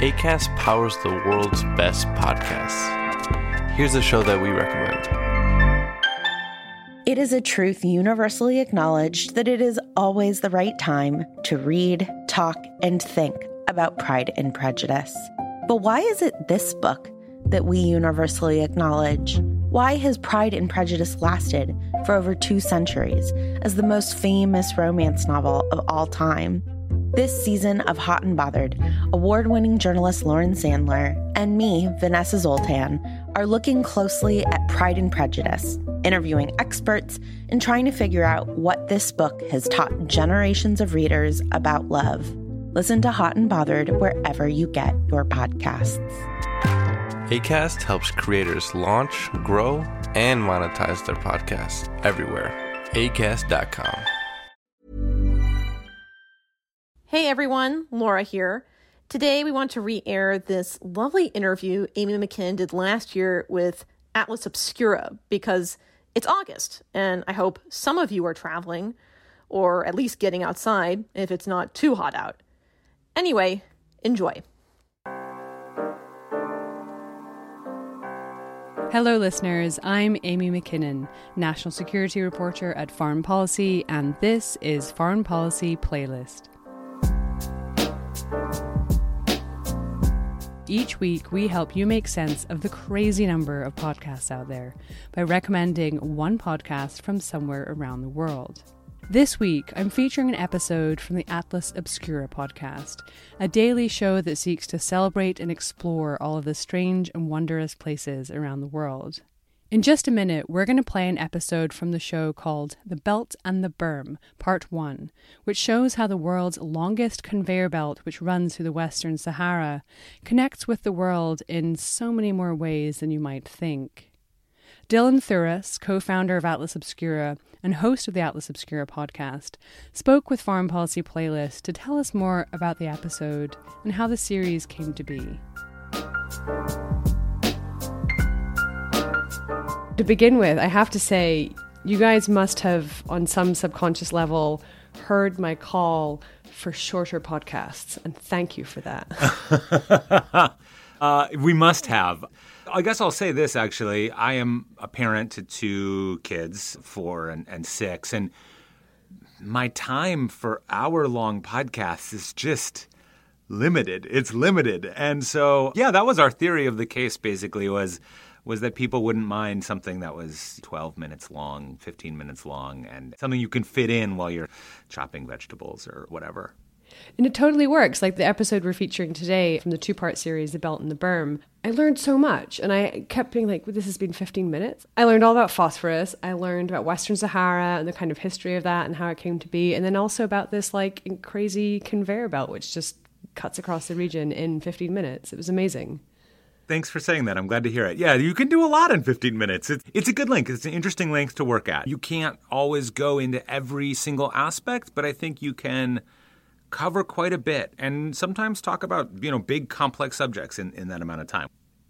ACAST powers the world's best podcasts. Here's a show that we recommend. It is a truth universally acknowledged that it is always the right time to read, talk, and think about Pride and Prejudice. But why is it this book that we universally acknowledge? Why has Pride and Prejudice lasted for over two centuries as the most famous romance novel of all time? This season of Hot and Bothered, award winning journalist Lauren Sandler and me, Vanessa Zoltan, are looking closely at Pride and Prejudice, interviewing experts, and trying to figure out what this book has taught generations of readers about love. Listen to Hot and Bothered wherever you get your podcasts. ACAST helps creators launch, grow, and monetize their podcasts everywhere. ACAST.com. Hey everyone, Laura here. Today we want to re air this lovely interview Amy Mackinnon did last year with Atlas Obscura because it's August and I hope some of you are traveling or at least getting outside if it's not too hot out. Anyway, enjoy. Hello, listeners. I'm Amy Mackinnon, National Security Reporter at Foreign Policy, and this is Foreign Policy Playlist. Each week, we help you make sense of the crazy number of podcasts out there by recommending one podcast from somewhere around the world. This week, I'm featuring an episode from the Atlas Obscura podcast, a daily show that seeks to celebrate and explore all of the strange and wondrous places around the world. In just a minute, we're going to play an episode from the show called The Belt and the Berm, Part 1, which shows how the world's longest conveyor belt, which runs through the Western Sahara, connects with the world in so many more ways than you might think. Dylan Thuras, co founder of Atlas Obscura and host of the Atlas Obscura podcast, spoke with Foreign Policy Playlist to tell us more about the episode and how the series came to be. To begin with, I have to say, you guys must have, on some subconscious level, heard my call for shorter podcasts, and thank you for that. uh, we must have. I guess I'll say this actually. I am a parent to two kids, four and, and six, and my time for hour long podcasts is just limited. It's limited. And so, yeah, that was our theory of the case basically was was that people wouldn't mind something that was 12 minutes long, 15 minutes long, and something you can fit in while you're chopping vegetables or whatever. And it totally works. Like the episode we're featuring today from the two part series, The Belt and the Berm. I learned so much. And I kept being like, this has been 15 minutes. I learned all about phosphorus. I learned about Western Sahara and the kind of history of that and how it came to be. And then also about this like crazy conveyor belt, which just cuts across the region in 15 minutes. It was amazing. Thanks for saying that. I'm glad to hear it. Yeah, you can do a lot in 15 minutes. It's, it's a good length. It's an interesting length to work at. You can't always go into every single aspect, but I think you can cover quite a bit and sometimes talk about, you know, big complex subjects in, in that amount of time.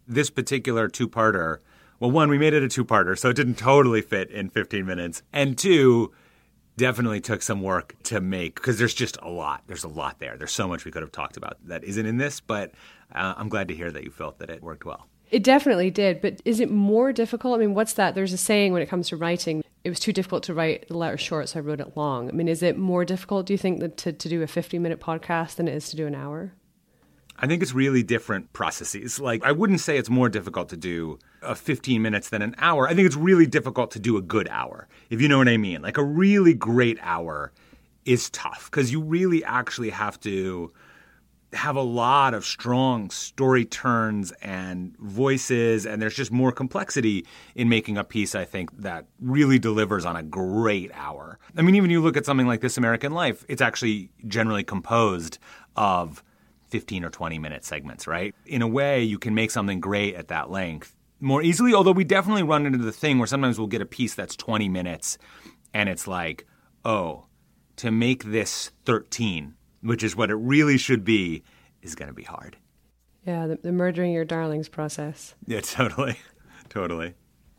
This particular two-parter, well, one, we made it a two-parter, so it didn't totally fit in 15 minutes. And two, definitely took some work to make because there's just a lot. There's a lot there. There's so much we could have talked about that isn't in this, but uh, I'm glad to hear that you felt that it worked well. It definitely did, but is it more difficult? I mean, what's that? There's a saying when it comes to writing, it was too difficult to write the letter short, so I wrote it long. I mean, is it more difficult, do you think, to, to do a 50 minute podcast than it is to do an hour? I think it's really different processes. Like, I wouldn't say it's more difficult to do a 15 minutes than an hour. I think it's really difficult to do a good hour, if you know what I mean. Like, a really great hour is tough because you really actually have to have a lot of strong story turns and voices, and there's just more complexity in making a piece, I think, that really delivers on a great hour. I mean, even you look at something like This American Life, it's actually generally composed of 15 or 20 minute segments, right? In a way, you can make something great at that length more easily, although we definitely run into the thing where sometimes we'll get a piece that's 20 minutes and it's like, oh, to make this 13 which is what it really should be, is going to be hard. Yeah, the, the, murdering your darlings process. Yeah, totally. totally.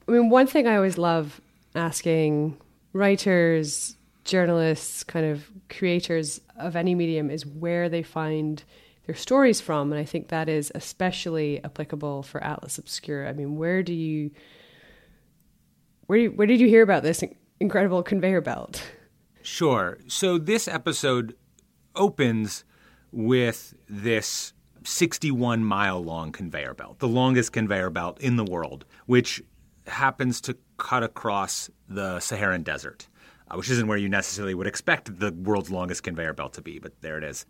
I mean, one thing I always love asking writers, journalists, kind of creators of any medium is where they find their stories from. And I think that is especially applicable for Atlas Obscura. I mean, where do you where, do where did you hear about this incredible conveyor belt? Sure. So this episode opens with this 61 mile long conveyor belt, the longest conveyor belt in the world, which happens to cut across the Saharan desert, uh, which isn't where you necessarily would expect the world's longest conveyor belt to be, but there it is.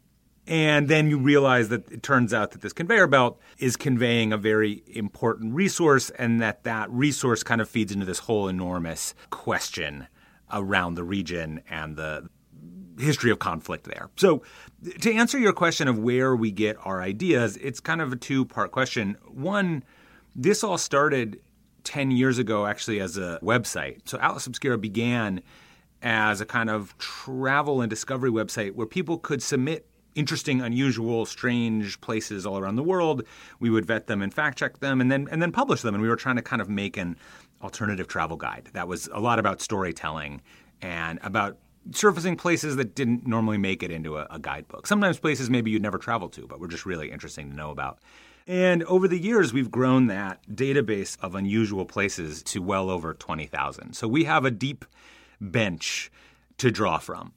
And then you realize that it turns out that this conveyor belt is conveying a very important resource, and that that resource kind of feeds into this whole enormous question around the region and the history of conflict there. So, to answer your question of where we get our ideas, it's kind of a two part question. One, this all started 10 years ago actually as a website. So, Atlas Obscura began as a kind of travel and discovery website where people could submit interesting, unusual, strange places all around the world. We would vet them and fact check them and then and then publish them. And we were trying to kind of make an alternative travel guide that was a lot about storytelling and about surfacing places that didn't normally make it into a, a guidebook. Sometimes places maybe you'd never travel to, but were just really interesting to know about. And over the years, we've grown that database of unusual places to well over 20,000. So we have a deep bench to draw from.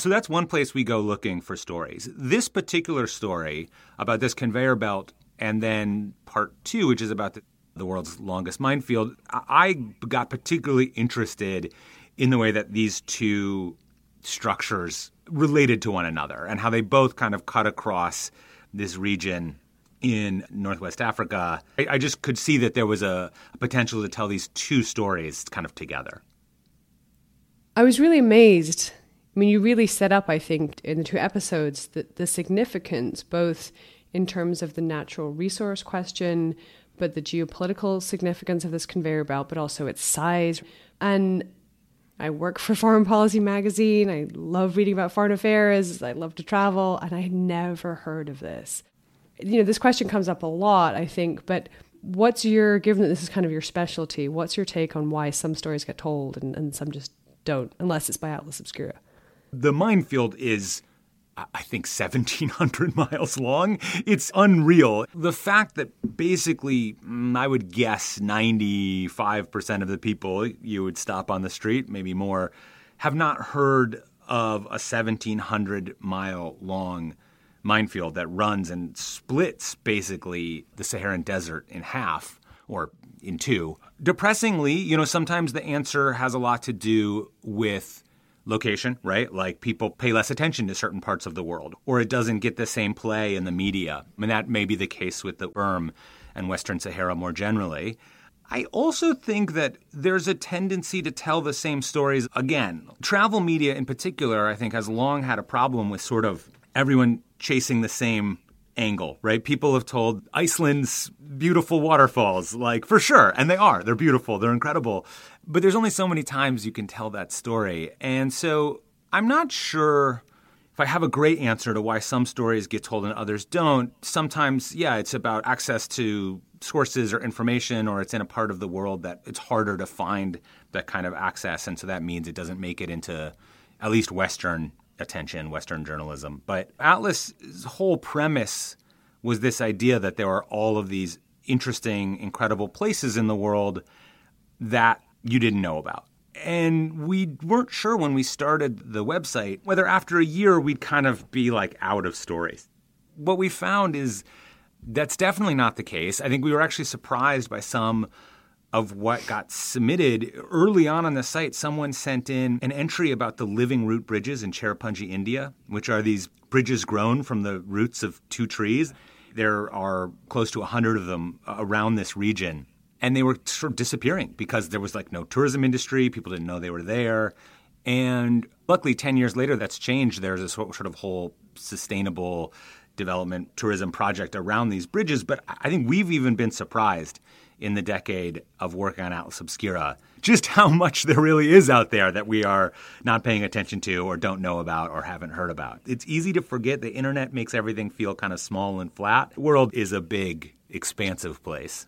So that's one place we go looking for stories. This particular story about this conveyor belt, and then part two, which is about the, the world's longest minefield, I got particularly interested in the way that these two structures related to one another and how they both kind of cut across this region in Northwest Africa. I, I just could see that there was a, a potential to tell these two stories kind of together. I was really amazed. I mean, you really set up, I think, in the two episodes, the, the significance, both in terms of the natural resource question, but the geopolitical significance of this conveyor belt, but also its size. And I work for Foreign Policy magazine. I love reading about foreign affairs. I love to travel, and I had never heard of this. You know, this question comes up a lot, I think, but what's your, given that this is kind of your specialty, what's your take on why some stories get told and, and some just don't, unless it's by Atlas Obscura? The minefield is I think 1,700 miles long. It's unreal. The fact that basically, mm, I would guess 95% of the people you would stop on the street, maybe more, have not heard of a 1,700 mile long minefield that runs and splits basically the Saharan desert in half or in two. Depressingly, you know, sometimes the answer has a lot to do with location, right? Like people pay less attention to certain parts of the world, or it doesn't get the same play in the media. I mean, that may be the case with the Erm and Western Sahara more generally. I also think that there's a tendency to tell the same stories again. Travel media, in particular, I think, has long had a problem with sort of everyone chasing the same angle, right? People have told Iceland's beautiful waterfalls, like for sure, and they are. They're beautiful, they're incredible. But there's only so many times you can tell that story. And so I'm not sure if I have a great answer to why some stories get told and others don't. Sometimes, yeah, it's about access to sources or information, or it's in a part of the world that it's harder to find that kind of access. And so that means it doesn't make it into at least Western attention, Western journalism. But Atlas's whole premise was this idea that there are all of these interesting, incredible places in the world that you didn't know about. And we weren't sure when we started the website whether after a year we'd kind of be like out of stories. What we found is that's definitely not the case. I think we were actually surprised by some of what got submitted early on on the site. Someone sent in an entry about the living root bridges in Cherrapunji, India, which are these bridges grown from the roots of two trees. There are close to 100 of them around this region. And they were sort of disappearing because there was like no tourism industry. People didn't know they were there. And luckily, 10 years later, that's changed. There's a sort of whole sustainable development tourism project around these bridges. But I think we've even been surprised in the decade of working on Atlas Obscura just how much there really is out there that we are not paying attention to or don't know about or haven't heard about. It's easy to forget the internet makes everything feel kind of small and flat. The world is a big, expansive place.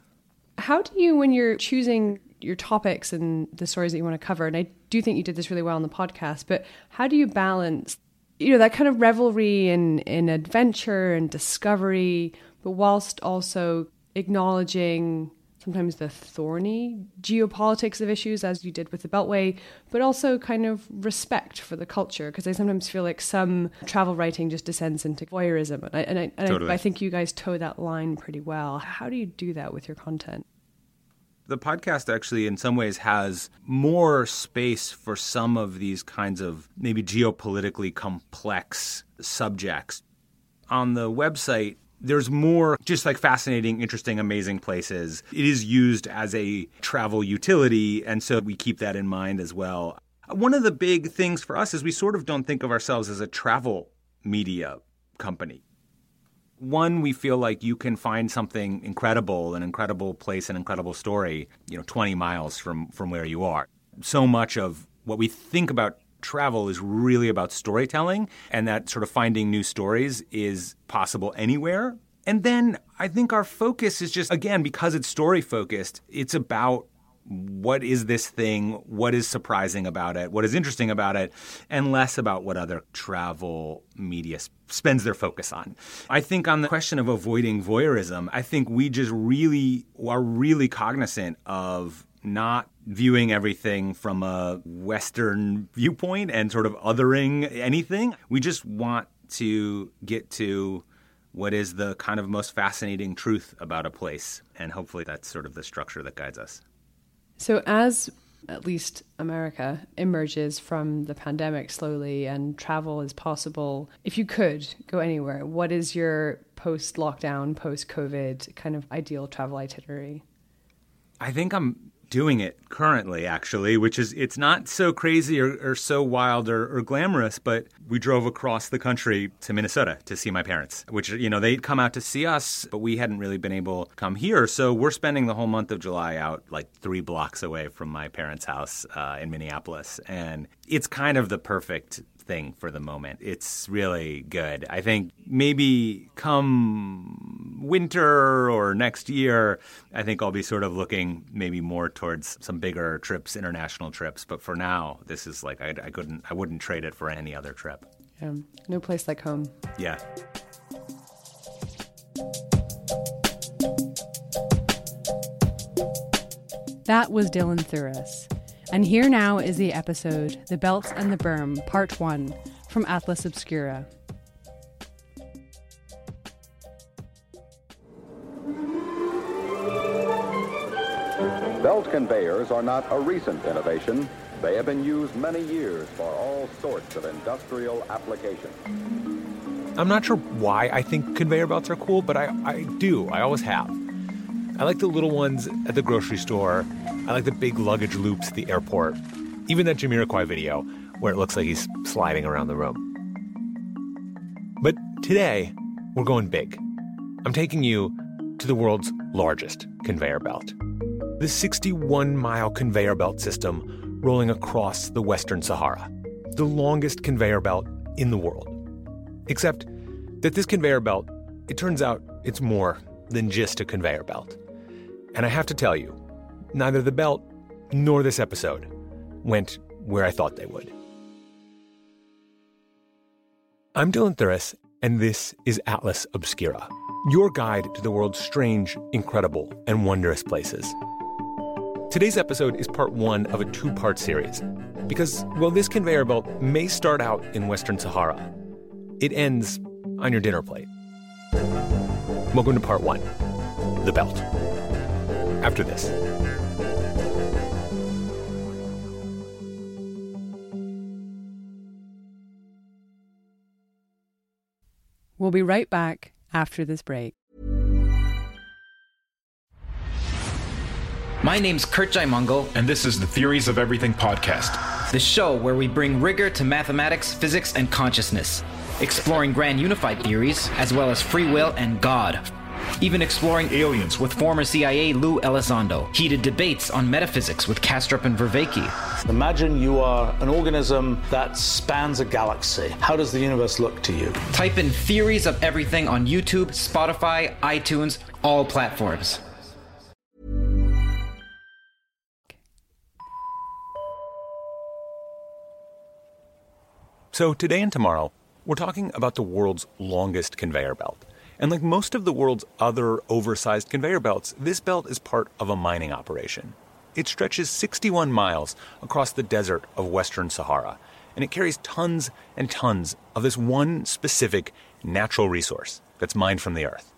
How do you, when you're choosing your topics and the stories that you want to cover, and I do think you did this really well on the podcast, but how do you balance you know, that kind of revelry in, in adventure and discovery, but whilst also acknowledging sometimes the thorny geopolitics of issues, as you did with the Beltway, but also kind of respect for the culture. Because I sometimes feel like some travel writing just descends into voyeurism. And I, and I, and Totally. I, I think you guys toe that line pretty well. How do you do that with your content? the podcast actually in some ways has more space for some of these kinds of maybe geopolitically complex subjects on the website there's more just like fascinating interesting amazing places. It is used as a travel utility and so we keep that in mind as well. One of the big things for us is we sort of don't think of ourselves as a travel media company. One, we feel like you can find something incredible, an incredible place, an incredible story, you know, 20 miles from, from where you are. So much of what we think about travel is really about storytelling, and that sort of finding new stories is possible anywhere. And then I think our focus is just, again, because it's story focused, it's about what is this thing? What is surprising about it? What is interesting about it? And less about what other travel media spends their focus on. I think on the question of avoiding voyeurism, I think we just really are really cognizant of not viewing everything from a Western viewpoint and sort of othering anything. We just want to get to what is the kind of most fascinating truth about a place. And hopefully that's sort of the structure that guides us. So, as at least America emerges from the pandemic slowly and travel is possible, if you could go anywhere, what is your post lockdown, post COVID kind of ideal travel itinerary? I think I'm doing it currently, actually, which is it's not so crazy or, or so wild or, or, glamorous, but we drove across the country to Minnesota to see my parents, which, you know, they'd come out to see us, but we hadn't really been able to come here. So we're spending the whole month of July out like three blocks away from my parents' house uh, in Minneapolis. And it's kind of the perfect thing for the moment. It's really good. I think maybe come winter or next year, I think I'll be sort of looking maybe more towards some bigger trips, international trips. But for now, this is like I, I couldn't, I wouldn't trade it for any other trip. Yeah, no place like home. Yeah. That was Dylan Thuras. And here now is the episode The Belt and the Berm, Part 1 from Atlas Obscura. Belt conveyors are not a recent innovation. They have been used many years for all sorts of industrial applications. I'm not sure why I think conveyor belts are cool, but I, I do. I always have. I like the little ones at the grocery store. I like the big luggage loops at the airport. Even that Jamiroquai video where it looks like he's sliding around the room. But today, we're going big. I'm taking you to the world's largest conveyor belt. The 61 mile conveyor belt system rolling across the Western Sahara. The longest conveyor belt in the world. Except that this conveyor belt, it turns out it's more than just a conveyor belt. And I have to tell you, neither the belt nor this episode went where I thought they would. I'm Dylan Thuras, and this is Atlas Obscura, your guide to the world's strange, incredible, and wondrous places. Today's episode is part one of a two part series because, well, this conveyor belt may start out in Western Sahara, it ends on your dinner plate. Welcome to part one The Belt. After this. We'll be right back after this break. My name's Kurt Jaimungal, and this is the Theories of Everything podcast. the show where we bring rigor to mathematics, physics, and consciousness, exploring grand unified theories, as well as free will and God. Even exploring Aliens with former CIA Lou Elizondo, heated debates on metaphysics with Kastrup and Vervaeke, Imagine you are an organism that spans a galaxy. How does the universe look to you? Type in Theories of Everything on YouTube, Spotify, iTunes, all platforms. So today and tomorrow, We're talking about the world's longest conveyor belt. And like most of the world's other oversized conveyor belts, this belt is part of a mining operation. It stretches 61 miles across the desert of Western Sahara, and it carries tons and tons of this one specific natural resource that's mined from the earth.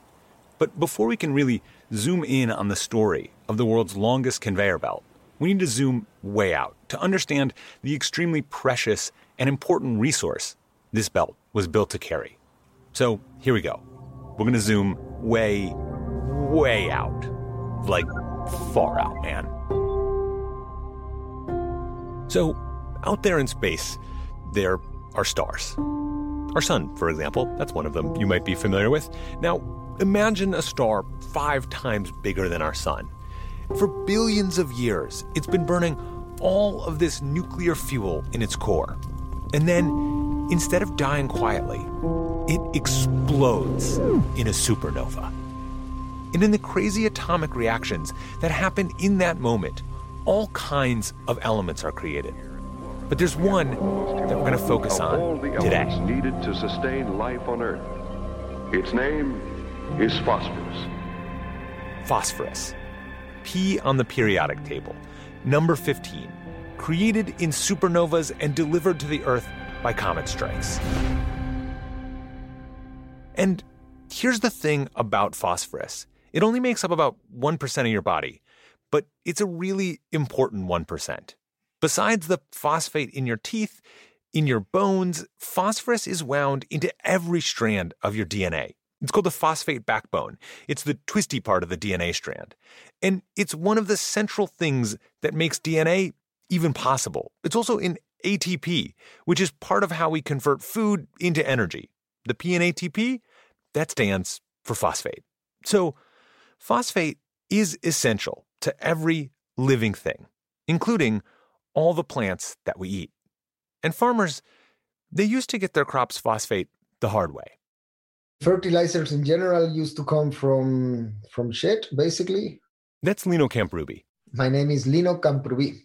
But before we can really zoom in on the story of the world's longest conveyor belt, we need to zoom way out to understand the extremely precious and important resource this belt was built to carry. So here we go. We're to zoom way, way out. Like far out, man. So, out there in space, there are stars. Our sun, for example, that's one of them you might be familiar with. Now, imagine a star five times bigger than our sun. For billions of years, it's been burning all of this nuclear fuel in its core. And then, instead of dying quietly, it explodes in a supernova. And in the crazy atomic reactions that happen in that moment, all kinds of elements are created. But there's one that we're going to focus of all the on today. elements needed to sustain life on Earth. Its name is phosphorus. Phosphorus. P on the periodic table. Number 15. Created in supernovas and delivered to the Earth by comet strikes. And here's the thing about phosphorus it only makes up about 1% of your body, but it's a really important 1%. Besides the phosphate in your teeth, in your bones, phosphorus is wound into every strand of your DNA. It's called the phosphate backbone. It's the twisty part of the DNA strand. And it's one of the central things that makes DNA even possible. It's also in ATP, which is part of how we convert food into energy. The P in ATP, that stands for phosphate. So, phosphate is essential to every living thing, including all the plants that we eat. And farmers, they used to get their crops phosphate the hard way. Fertilizers in general used to come from from shit, basically. That's Lino Camprubi. My name is Lino Camprubi.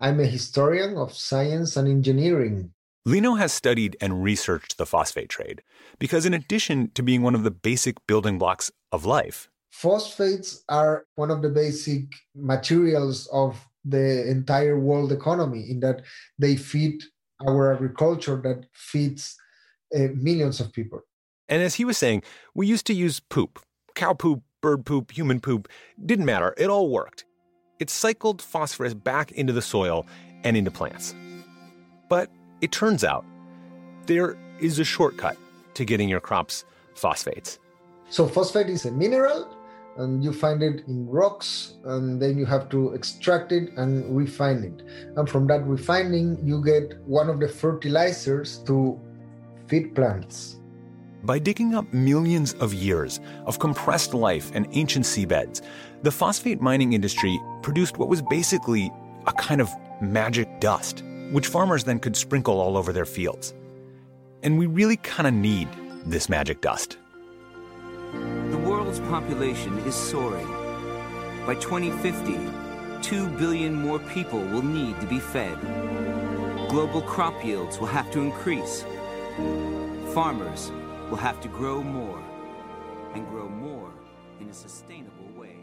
I'm a historian of science and engineering. Lino has studied and researched the phosphate trade because, in addition to being one of the basic building blocks of life, Phosphates are one of the basic materials of the entire world economy in that they feed our agriculture that feeds uh, millions of people. And as he was saying, we used to use poop cow poop, bird poop, human poop. Didn't matter, it all worked. It cycled phosphorus back into the soil and into plants. But it turns out there is a shortcut to getting your crops phosphates. So, phosphate is a mineral, and you find it in rocks, and then you have to extract it and refine it. And from that refining, you get one of the fertilizers to feed plants. By digging up millions of years of compressed life and ancient seabeds, the phosphate mining industry produced what was basically a kind of magic dust, which farmers then could sprinkle all over their fields. And we really kind of need this magic dust. The world's population is soaring. By 2050, 2 billion more people will need to be fed. Global crop yields will have to increase. Farmers will have to grow more and grow more in a sustainable way.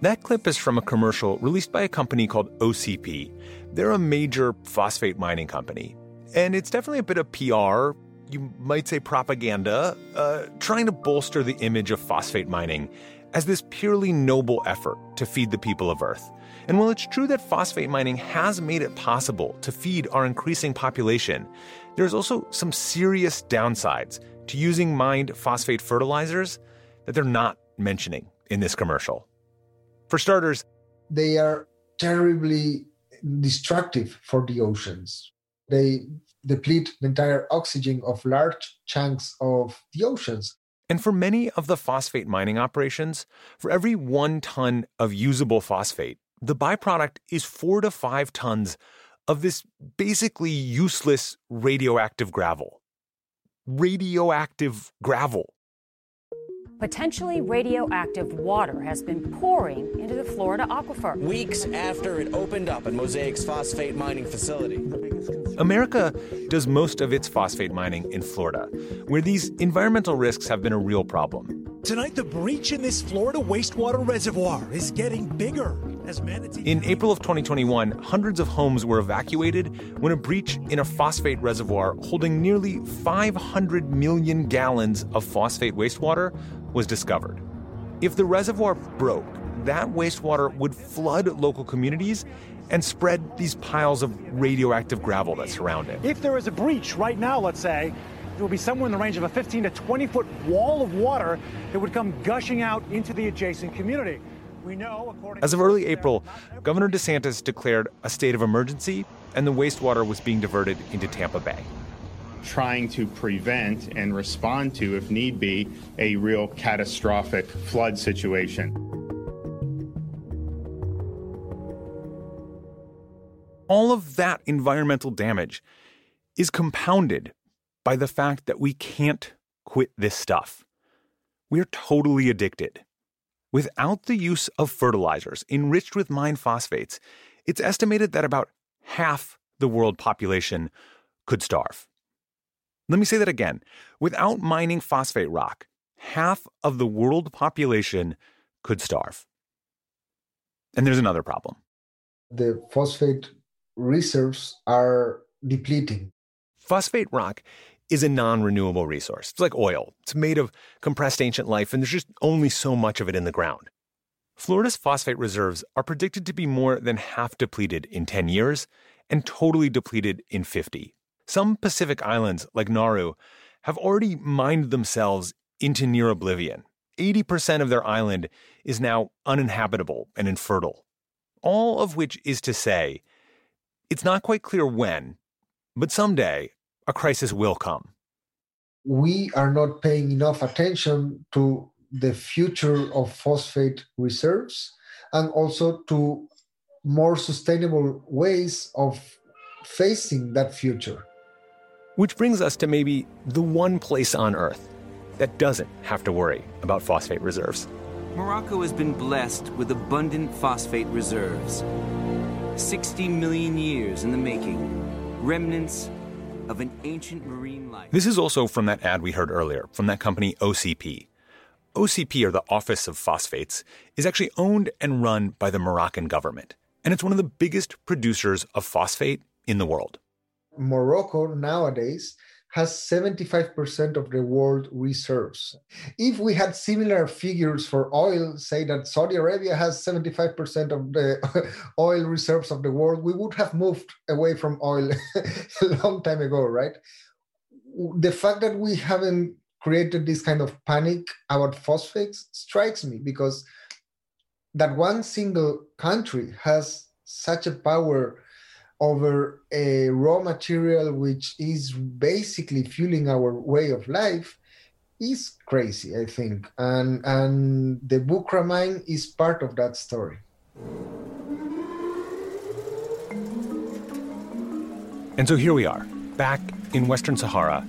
That clip is from a commercial released by a company called OCP. They're a major phosphate mining company. And it's definitely a bit of PR, you might say propaganda, uh, trying to bolster the image of phosphate mining as this purely noble effort to feed the people of Earth. And while it's true that phosphate mining has made it possible to feed our increasing population, there's also some serious downsides to using mined phosphate fertilizers that they're not mentioning in this commercial. For starters, they are terribly destructive for the oceans. They deplete the entire oxygen of large chunks of the oceans. And for many of the phosphate mining operations, for every one ton of usable phosphate, the byproduct is four to five tons of this basically useless radioactive gravel. Radioactive gravel. Potentially radioactive water has been pouring into the Florida aquifer. Weeks after it opened up at Mosaic's phosphate mining facility. America does most of its phosphate mining in Florida, where these environmental risks have been a real problem. Tonight, the breach in this Florida wastewater reservoir is getting bigger. In April of 2021, hundreds of homes were evacuated when a breach in a phosphate reservoir holding nearly 500 million gallons of phosphate wastewater was discovered. If the reservoir broke, that wastewater would flood local communities and spread these piles of radioactive gravel that surround it. If there is a breach right now, let's say, it will be somewhere in the range of a 15 to 20 foot wall of water that would come gushing out into the adjacent community. We know, according As of early April, Governor DeSantis declared a state of emergency, and the wastewater was being diverted into Tampa Bay. Trying to prevent and respond to, if need be, a real catastrophic flood situation. All of that environmental damage is compounded by the fact that we can't quit this stuff. We're totally addicted. Without the use of fertilizers enriched with mine phosphates, it's estimated that about half the world population could starve. Let me say that again. Without mining phosphate rock, half of the world population could starve. And there's another problem. The phosphate reserves are depleting. Phosphate rock is a non renewable resource. It's like oil, it's made of compressed ancient life, and there's just only so much of it in the ground. Florida's phosphate reserves are predicted to be more than half depleted in 10 years and totally depleted in 50. Some Pacific islands, like Nauru, have already mined themselves into near oblivion. 80% of their island is now uninhabitable and infertile. All of which is to say, it's not quite clear when, but someday a crisis will come. We are not paying enough attention to the future of phosphate reserves and also to more sustainable ways of facing that future. Which brings us to maybe the one place on Earth that doesn't have to worry about phosphate reserves. Morocco has been blessed with abundant phosphate reserves. 60 million years in the making, remnants of an ancient marine life. This is also from that ad we heard earlier from that company OCP. OCP, or the Office of Phosphates, is actually owned and run by the Moroccan government, and it's one of the biggest producers of phosphate in the world. Morocco nowadays has 75% of the world reserves. If we had similar figures for oil, say that Saudi Arabia has 75% of the oil reserves of the world, we would have moved away from oil a long time ago, right? The fact that we haven't created this kind of panic about phosphates strikes me because that one single country has such a power over a raw material which is basically fueling our way of life is crazy, I think. And and the Bou Craa mine is part of that story. And so here we are, back in Western Sahara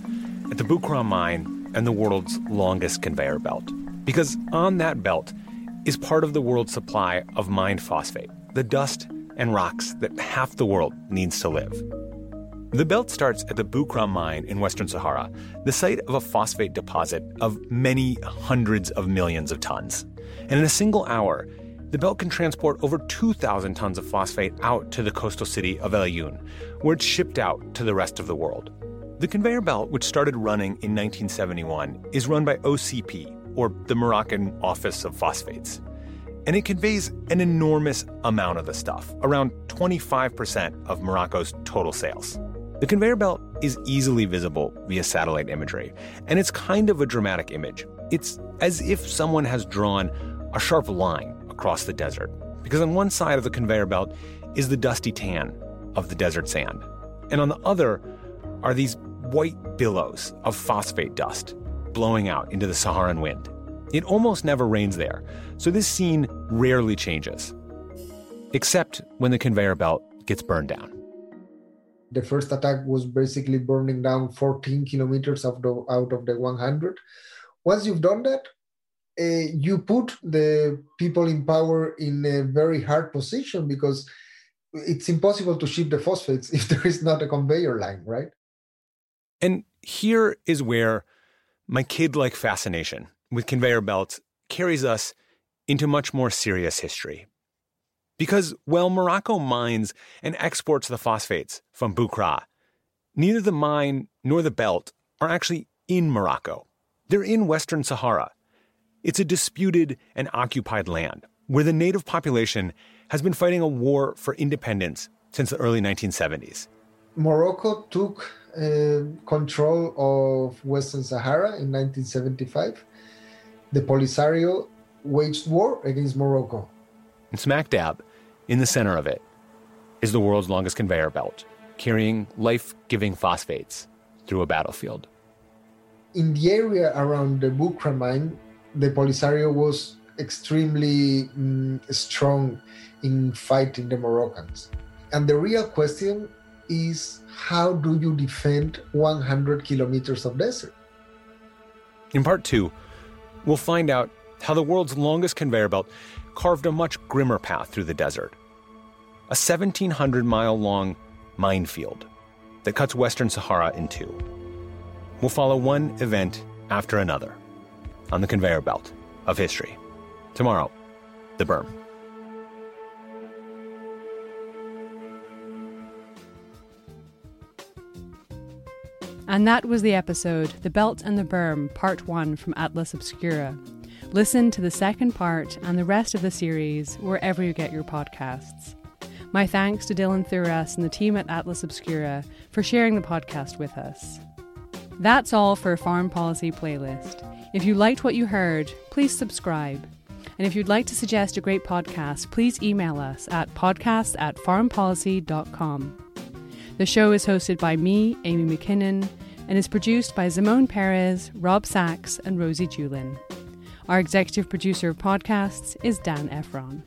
at the Bou Craa mine and the world's longest conveyor belt. Because on that belt is part of the world's supply of mined phosphate, the dust and rocks that half the world needs to live. The belt starts at the Bou Craa mine in Western Sahara, the site of a phosphate deposit of many hundreds of millions of tons. And in a single hour, the belt can transport over 2,000 tons of phosphate out to the coastal city of El Aaiún, where it's shipped out to the rest of the world. The conveyor belt, which started running in 1971, is run by OCP, or the Moroccan Office of Phosphates and it conveys an enormous amount of the stuff, around 25% of Morocco's total sales. The conveyor belt is easily visible via satellite imagery, and it's kind of a dramatic image. It's as if someone has drawn a sharp line across the desert, because on one side of the conveyor belt is the dusty tan of the desert sand, and on the other are these white billows of phosphate dust blowing out into the Saharan wind. It almost never rains there, so this scene rarely changes. Except when the conveyor belt gets burned down. The first attack was basically burning down 14 kilometers of the, out of the 100. Once you've done that, uh, you put the people in power in a very hard position because it's impossible to ship the phosphates if there is not a conveyor line, right? And here is where my kid like fascination with conveyor belts carries us into much more serious history. Because while Morocco mines and exports the phosphates from Bou Craa, neither the mine nor the belt are actually in Morocco. They're in Western Sahara. It's a disputed and occupied land where the native population has been fighting a war for independence since the early 1970s. Morocco took uh, control of Western Sahara in 1975. The Polisario waged war against Morocco. And smack dab in the center of it is the world's longest conveyor belt, carrying life giving phosphates through a battlefield. In the area around the Bou Craa mine, the Polisario was extremely mm, strong in fighting the Moroccans. And the real question is how do you defend 100 kilometers of desert? In part two, we'll find out how the world's longest conveyor belt carved a much grimmer path through the desert. A 1,700 mile long minefield that cuts Western Sahara in two. We'll follow one event after another on the conveyor belt of history. Tomorrow, the berm. And that was the episode, The Belt and the Berm, Part 1 from Atlas Obscura. Listen to the second part and the rest of the series wherever you get your podcasts. My thanks to Dylan Thuras and the team at Atlas Obscura for sharing the podcast with us. That's all for Foreign Policy Playlist. If you liked what you heard, please subscribe. And if you'd like to suggest a great podcast, please email us at podcast at foreignpolicy.com. The show is hosted by me, Amy Mackinnon, and is produced by Simone Perez, Rob Sachs, and Rosie Julin. Our executive producer of podcasts is Dan Ephron.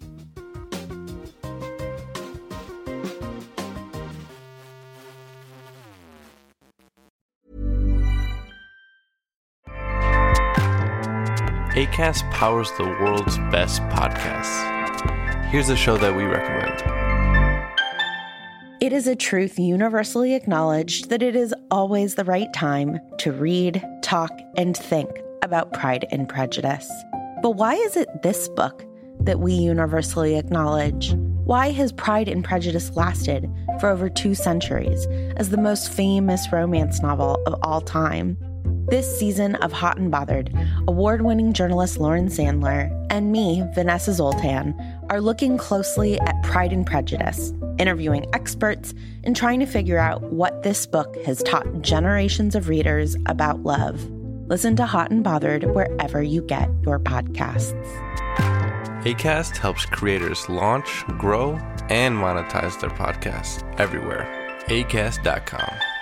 ACAST powers the world's best podcasts. Here's a show that we recommend. It is a truth universally acknowledged that it is always the right time to read, talk, and think about Pride and Prejudice. But why is it this book that we universally acknowledge? Why has Pride and Prejudice lasted for over two centuries as the most famous romance novel of all time? This season of Hot and Bothered, award winning journalist Lauren Sandler and me, Vanessa Zoltan, are looking closely at Pride and Prejudice, interviewing experts, and trying to figure out what this book has taught generations of readers about love. Listen to Hot and Bothered wherever you get your podcasts. ACAST helps creators launch, grow, and monetize their podcasts everywhere. ACAST.com.